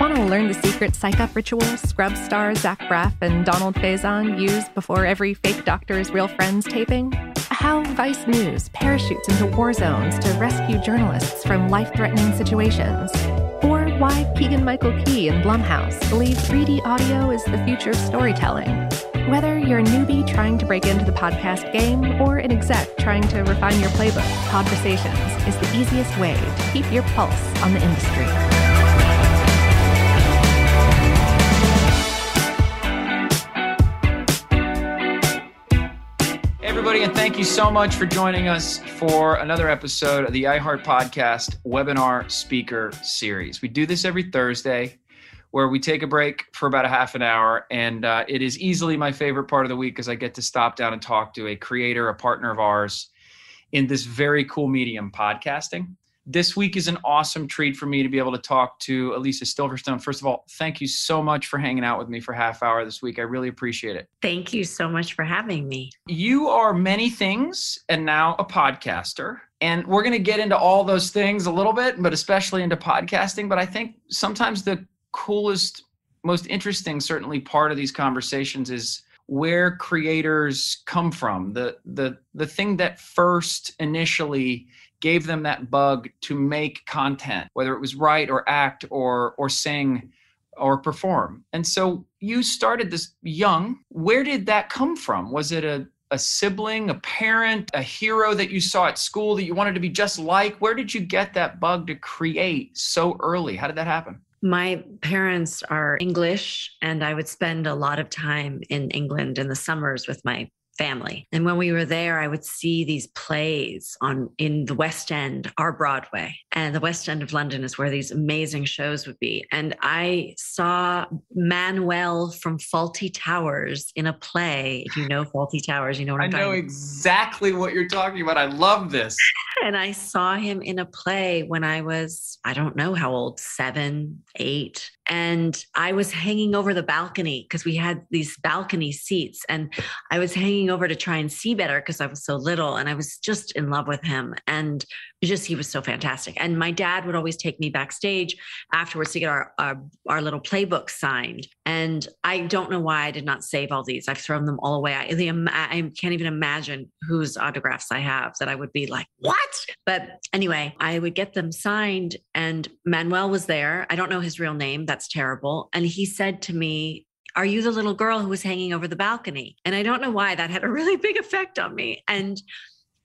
Want to learn the secret psych up rituals scrub stars Zach Braff and Donald Faison use before every fake doctor's real friends taping? How Vice News parachutes into war zones to rescue journalists from life threatening situations? Or why Keegan Michael Key and Blumhouse believe 3D audio is the future of storytelling. Whether you're a newbie trying to break into the podcast game or an exec trying to refine your playbook, Podversations is the easiest way to keep your pulse on the industry. Everybody, and thank you so much for joining us for another episode of the iHeart Podcast Webinar Speaker Series. We do this every Thursday where we take a break for about a half an hour, and uh, it is easily my favorite part of the week because I get to stop down and talk to a creator, a partner of ours in this very cool medium, podcasting. This week is an awesome treat for me to be able to talk to Alicia Silverstone. First of all, thank you so much for hanging out with me for half hour this week. I really appreciate it. Thank you so much for having me. You are many things and now a podcaster. And we're going to get into all those things a little bit, but especially into podcasting. But I think sometimes the coolest, most interesting, certainly part of these conversations is where creators come from. The the the thing that first initially gave them that bug to make content, whether it was write or act or or sing or perform. And so you started this young. Where did that come from? Was it a a sibling, a parent, a hero that you saw at school that you wanted to be just like? Where did you get that bug to create so early? How did that happen? My parents are English, and I would spend a lot of time in England in the summers with my family. And when we were there, I would see these plays on in the West End, our Broadway. And the West End of London is where these amazing shows would be. And I saw Manuel from Fawlty Towers in a play. If you know Fawlty Towers, you know what I'm I know exactly what you're talking about. I love this. and I saw him in a play when I was, I don't know how old, seven, eight. And I was hanging over the balcony because we had these balcony seats and I was hanging over to try and see better because I was so little and I was just in love with him and just he was so fantastic. And my dad would always take me backstage afterwards to get our our, our little playbook signed and I don't know why I did not save all these. I've thrown them all away. I, I can't even imagine whose autographs I have that I would be like what? But anyway I would get them signed and Manuel was there. I don't know his real name that's terrible. And he said to me, Are you the little girl who was hanging over the balcony? And I don't know why that had a really big effect on me. And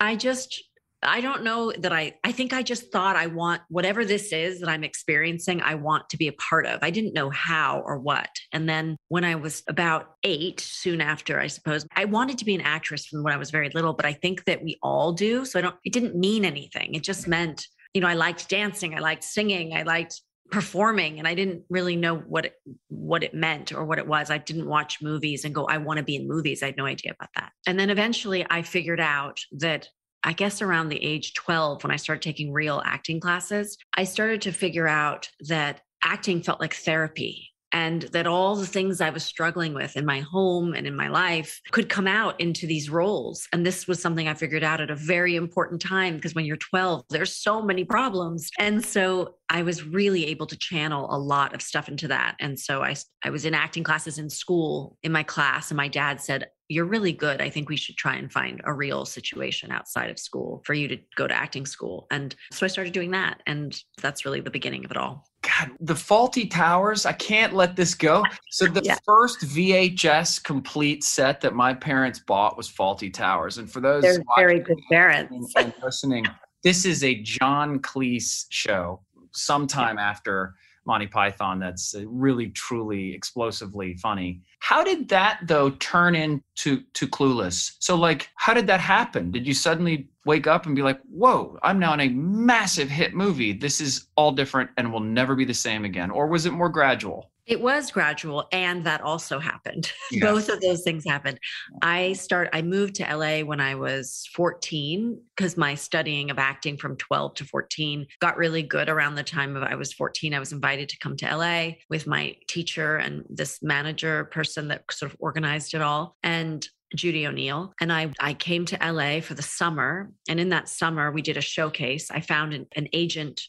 I just, I don't know that I, I think I just thought I want whatever this is that I'm experiencing, I want to be a part of. I didn't know how or what. And then when I was about eight, soon after, I suppose, I wanted to be an actress from when I was very little, but I think that we all do. So I don't, it didn't mean anything. It just meant, you know, I liked dancing, I liked singing, I liked performing and I didn't really know what it, what it meant or what it was. I didn't watch movies and go I want to be in movies. I had no idea about that. And then eventually I figured out that I guess around the age 12 when I started taking real acting classes, I started to figure out that acting felt like therapy and that all the things I was struggling with in my home and in my life could come out into these roles. And this was something I figured out at a very important time because when you're 12, there's so many problems. And so I was really able to channel a lot of stuff into that. And so I, I was in acting classes in school in my class, and my dad said, You're really good. I think we should try and find a real situation outside of school for you to go to acting school. And so I started doing that. And that's really the beginning of it all. God, the Fawlty Towers, I can't let this go. So the yeah. first VHS complete set that my parents bought was Fawlty Towers. And for those They're very good parents and listening, this is a John Cleese show sometime yeah. after Monty Python that's uh, really truly explosively funny. How did that though turn into to Clueless? So like how did that happen? Did you suddenly wake up and be like, "Whoa, I'm now in a massive hit movie. This is all different and will never be the same again." Or was it more gradual? It was gradual and that also happened. Yeah. Both of those things happened. I start I moved to LA when I was 14 because my studying of acting from 12 to 14 got really good around the time of I was 14. I was invited to come to LA with my teacher and this manager person that sort of organized it all. And Judy O'Neill. And I, I came to LA for the summer. And in that summer, we did a showcase. I found an, an agent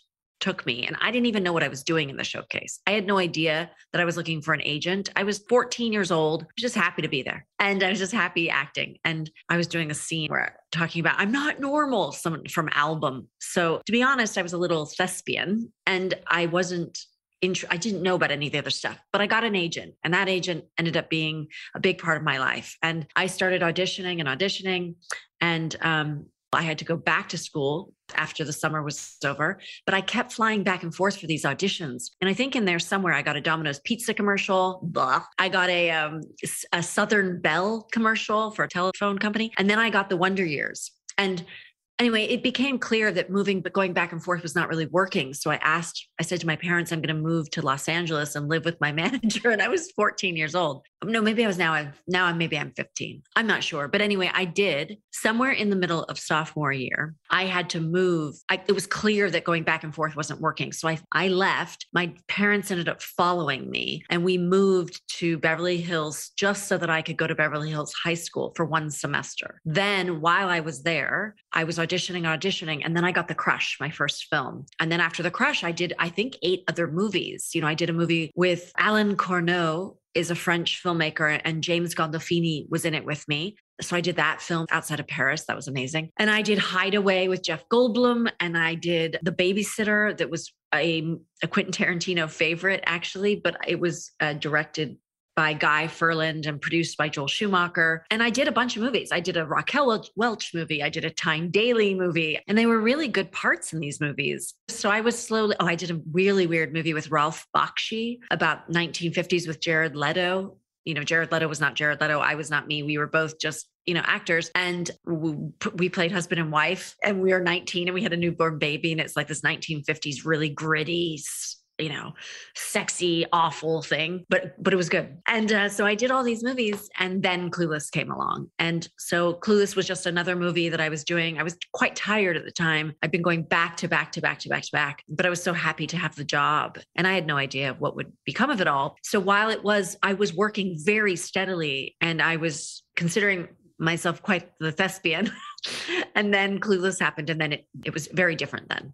took me and I didn't even know what I was doing in the showcase. I had no idea that I was looking for an agent. I was 14 years old, just happy to be there. And I was just happy acting. And I was doing a scene where talking about I'm not normal, someone from album. So to be honest, I was a little thespian and I wasn't I didn't know about any of the other stuff, but I got an agent, and that agent ended up being a big part of my life. And I started auditioning and auditioning, and um, I had to go back to school after the summer was over, but I kept flying back and forth for these auditions. And I think in there somewhere I got a Domino's pizza commercial. Blah. I got a um, a Southern Bell commercial for a telephone company, and then I got the Wonder Years. And anyway, it became clear that moving, but going back and forth was not really working. So I asked, I said to my parents, I'm going to move to Los Angeles and live with my manager. And I was 14 years old. No, maybe I was now, I'm, now I'm, maybe I'm 15. I'm not sure. But anyway, I did somewhere in the middle of sophomore year. I had to move. I, it was clear that going back and forth wasn't working. So I, I left. My parents ended up following me and we moved to Beverly Hills just so that I could go to Beverly Hills High School for one semester. Then while I was there, I was auditioning, auditioning, and then I got The Crush, my first film. And then after The Crush, I did, I think, eight other movies. You know, I did a movie with Alain Corneau, is a French filmmaker, and James Gandolfini was in it with me. So I did that film outside of Paris. That was amazing. And I did Hideaway with Jeff Goldblum, and I did The Babysitter, that was a, a Quentin Tarantino favorite, actually, but it was uh, directed by Guy Ferland and produced by Joel Schumacher. And I did a bunch of movies. I did a Raquel Welch movie. I did a Tyne Daly movie. And they were really good parts in these movies. So I was slowly, oh, I did a really weird movie with Ralph Bakshi about 1950s with Jared Leto. You know, Jared Leto was not Jared Leto. I was not me. We were both just you know, actors. And we, played husband and wife, and we were 19 and we had a newborn baby. And it's like this 1950s, really gritty you know, sexy, awful thing, but but it was good. And uh, so I did all these movies, and then Clueless came along, and so Clueless was just another movie that I was doing. I was quite tired at the time. I've been going back to back to back to back to back, but I was so happy to have the job, and I had no idea what would become of it all. So while it was, I was working very steadily, and I was considering myself quite the thespian. and then Clueless happened, and then it, it was very different then.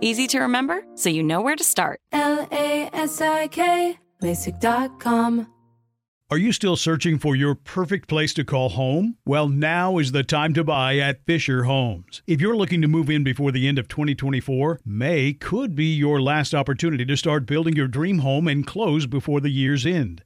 Easy to remember, so you know where to start. L-A-S-I-K, LASIK.com. Are you still searching for your perfect place to call home? Well, now is the time to buy at Fisher Homes. If you're looking to move in before the end of 2024, May could be your last opportunity to start building your dream home and close before the year's end.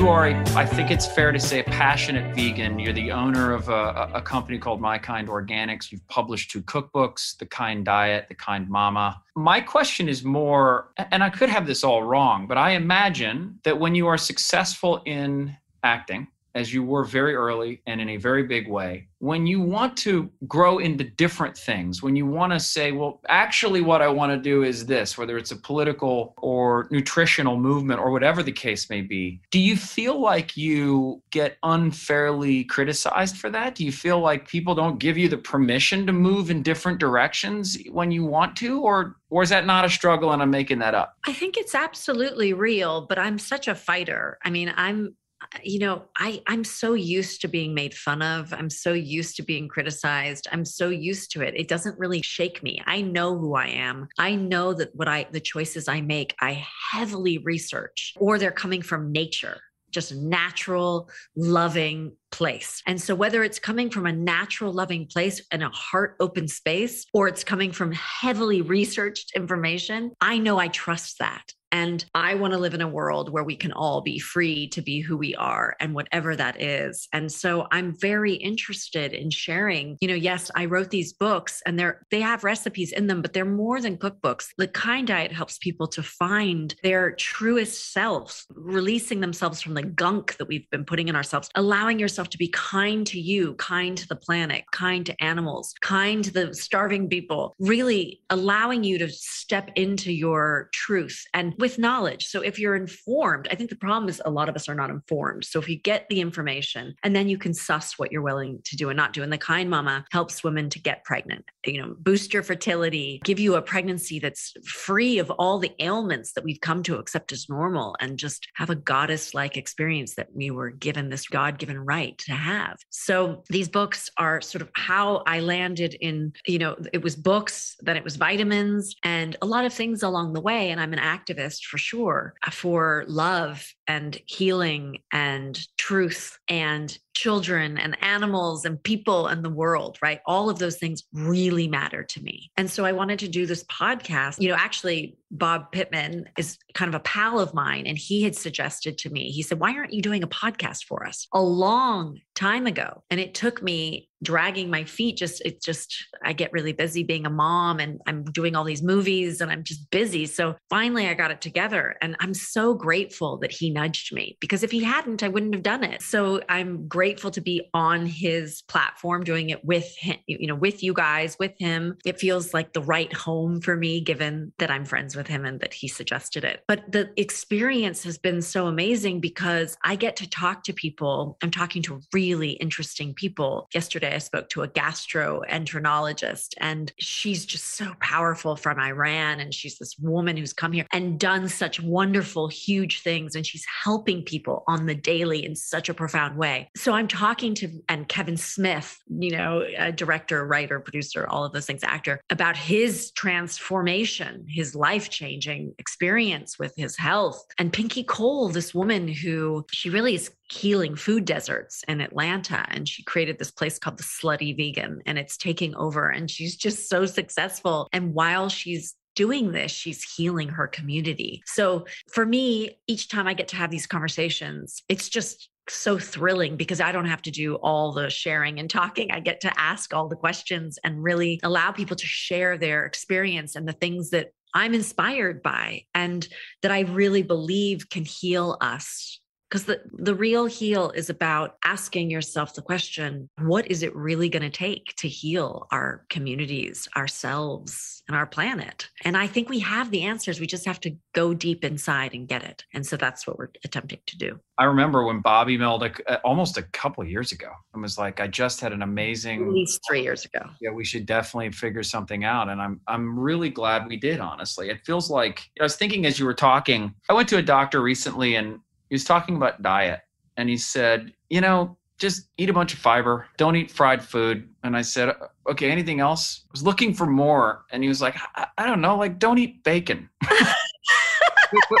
You are, a, I think it's fair to say, a passionate vegan. You're the owner of a, a company called My Kind Organics. You've published two cookbooks, The Kind Diet, The Kind Mama. My question is more, and I could have this all wrong, but I imagine that when you are successful in acting, as you were very early and in a very big way, when you want to grow into different things, when you want to say, well, actually, what I want to do is this, whether it's a political or nutritional movement or whatever the case may be, do you feel like you get unfairly criticized for that? Do you feel like people don't give you the permission to move in different directions when you want to? Or, or is that not a struggle and I'm making that up? I think it's absolutely real, but I'm such a fighter. I mean, I'm you know i i'm so used to being made fun of i'm so used to being criticized i'm so used to it it doesn't really shake me i know who i am i know that what i the choices i make i heavily research or they're coming from nature just natural loving place. And so whether it's coming from a natural loving place and a heart open space or it's coming from heavily researched information i know i trust that And I want to live in a world where we can all be free to be who we are and whatever that is. And so I'm very interested in sharing, you know, yes, I wrote these books and they're they have recipes in them, but they're more than cookbooks. The kind diet helps people to find their truest selves, releasing themselves from the gunk that we've been putting in ourselves, allowing yourself to be kind to you, kind to the planet, kind to animals, kind to the starving people, really allowing you to step into your truth and with knowledge. So if you're informed, I think the problem is a lot of us are not informed. So if you get the information and then you can suss what you're willing to do and not do. And the kind mama helps women to get pregnant, you know, boost your fertility, give you a pregnancy that's free of all the ailments that we've come to accept as normal and just have a goddess like experience that we were given this God given right to have. So these books are sort of how I landed in, you know, it was books, then it was vitamins and a lot of things along the way. And I'm an activist for sure uh, for love and healing and truth and children and animals and people and the world, right? All of those things really matter to me. And so I wanted to do this podcast. You know, actually, Bob Pittman is kind of a pal of mine, and he had suggested to me, he said, Why aren't you doing a podcast for us? A long time ago. And it took me dragging my feet just it just i get really busy being a mom and i'm doing all these movies and i'm just busy so finally i got it together and i'm so grateful that he nudged me because if he hadn't i wouldn't have done it so i'm grateful to be on his platform doing it with him you know with you guys with him it feels like the right home for me given that i'm friends with him and that he suggested it but the experience has been so amazing because i get to talk to people i'm talking to really interesting people yesterday I spoke to a gastroenterologist, and she's just so powerful from Iran. And she's this woman who's come here and done such wonderful, huge things. And she's helping people on the daily in such a profound way. So I'm talking to, and Kevin Smith, you know, a director, writer, producer, all of those things, actor, about his transformation, his life changing experience with his health. And Pinky Cole, this woman who she really is healing food deserts in Atlanta. And she created this place called the Slutty Vegan, and it's taking over. And she's just so successful. And while she's doing this, she's healing her community. So for me, each time I get to have these conversations, it's just so thrilling because I don't have to do all the sharing and talking. I get to ask all the questions and really allow people to share their experience and the things that I'm inspired by and that I really believe can heal us because the, the real heal is about asking yourself the question what is it really going to take to heal our communities ourselves and our planet? And i think we have the answers we just have to go deep inside and get it. And so that's what we're attempting to do. I remember when bob emailed a, uh, almost a couple years ago and was like i just had an amazing at least three years ago. Yeah we should definitely figure something out. And i'm i'm really glad we did honestly. It feels like i was thinking as you were talking i went to a doctor recently and he was talking about diet and he said, you know, just eat a bunch of fiber, don't eat fried food. And I said, okay, anything else? I was looking for more. And he was like, I, I don't know, like, don't eat bacon.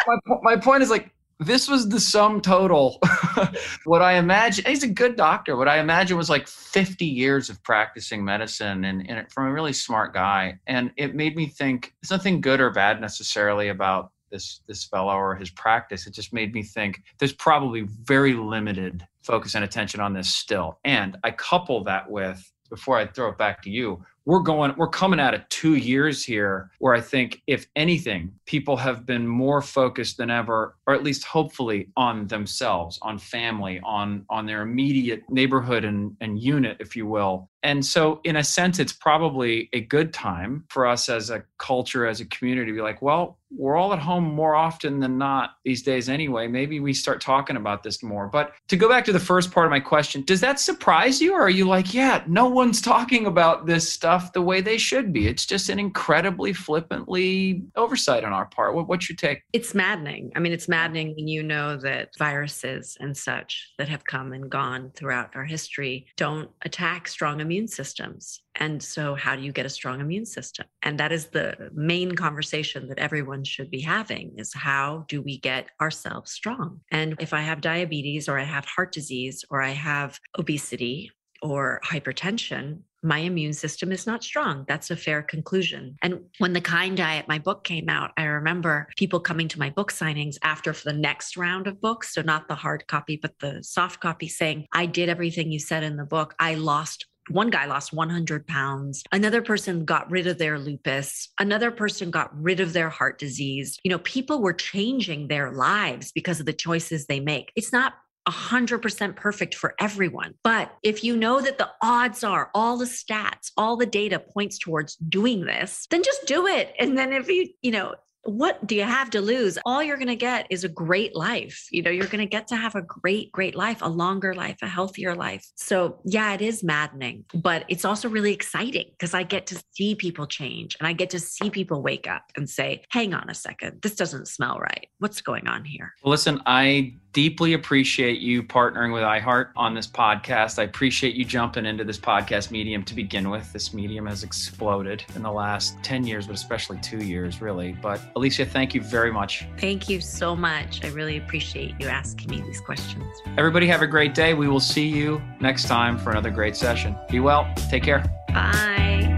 my, my point is like, this was the sum total. what I imagine, he's a good doctor. What I imagine was like 50 years of practicing medicine and, and from a really smart guy. And it made me think there's nothing good or bad necessarily about this this fellow or his practice it just made me think there's probably very limited focus and attention on this still. And i couple that with before i throw it back to you we're going we're coming out of two years here where i think if anything people have been more focused than ever or at least hopefully on themselves on family on on their immediate neighborhood and, and unit if you will. And so in a sense it's probably a good time for us as a culture as a community to be like well we're all at home more often than not these days anyway. Maybe we start talking about this more. But to go back to the first part of my question does that surprise you or are you like yeah no one's talking about this stuff the way they should be. It's just an incredibly flippantly oversight on our part. What, what's your take? It's maddening. I mean it's maddening when you know that viruses and such that have come and gone throughout our history don't attack strong immune systems. And so, how do you get a strong immune system? And that is the main conversation that everyone should be having is how do we get ourselves strong? And if I have diabetes or I have heart disease or I have obesity or hypertension, my immune system is not strong. That's a fair conclusion. And when the Kind Diet, my book came out, I remember people coming to my book signings after for the next round of books. So not the hard copy, but the soft copy saying, I did everything you said in the book. I lost one guy lost 100 pounds. Another person got rid of their lupus. Another person got rid of their heart disease. You know, people were changing their lives because of the choices they make. It's not 100% perfect for everyone. But if you know that the odds are all the stats, all the data points towards doing this, then just do it. And then if you, you know, what do you have to lose? All you're going to get is a great life. You know, you're going to get to have a great, great life, a longer life, a healthier life. So, yeah, it is maddening, but it's also really exciting because I get to see people change and I get to see people wake up and say, hang on a second, this doesn't smell right. What's going on here? Well, listen, I deeply appreciate you partnering with iHeart on this podcast. I appreciate you jumping into this podcast medium to begin with. This medium has exploded in the last 10 years, but especially two years, really. But Alicia, thank you very much. Thank you so much. I really appreciate you asking me these questions. Everybody, have a great day. We will see you next time for another great session. Be well. Take care. Bye.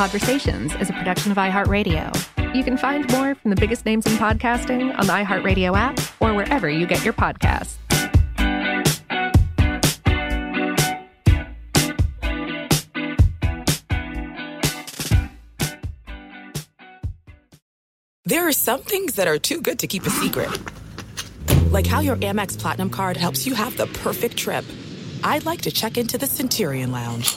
Podversations is a production of iHeartRadio. You can find more from the biggest names in podcasting on the iHeartRadio app or wherever you get your podcasts. There are some things that are too good to keep a secret. Like how your Amex Platinum card helps you have the perfect trip. I'd like to check into the Centurion Lounge.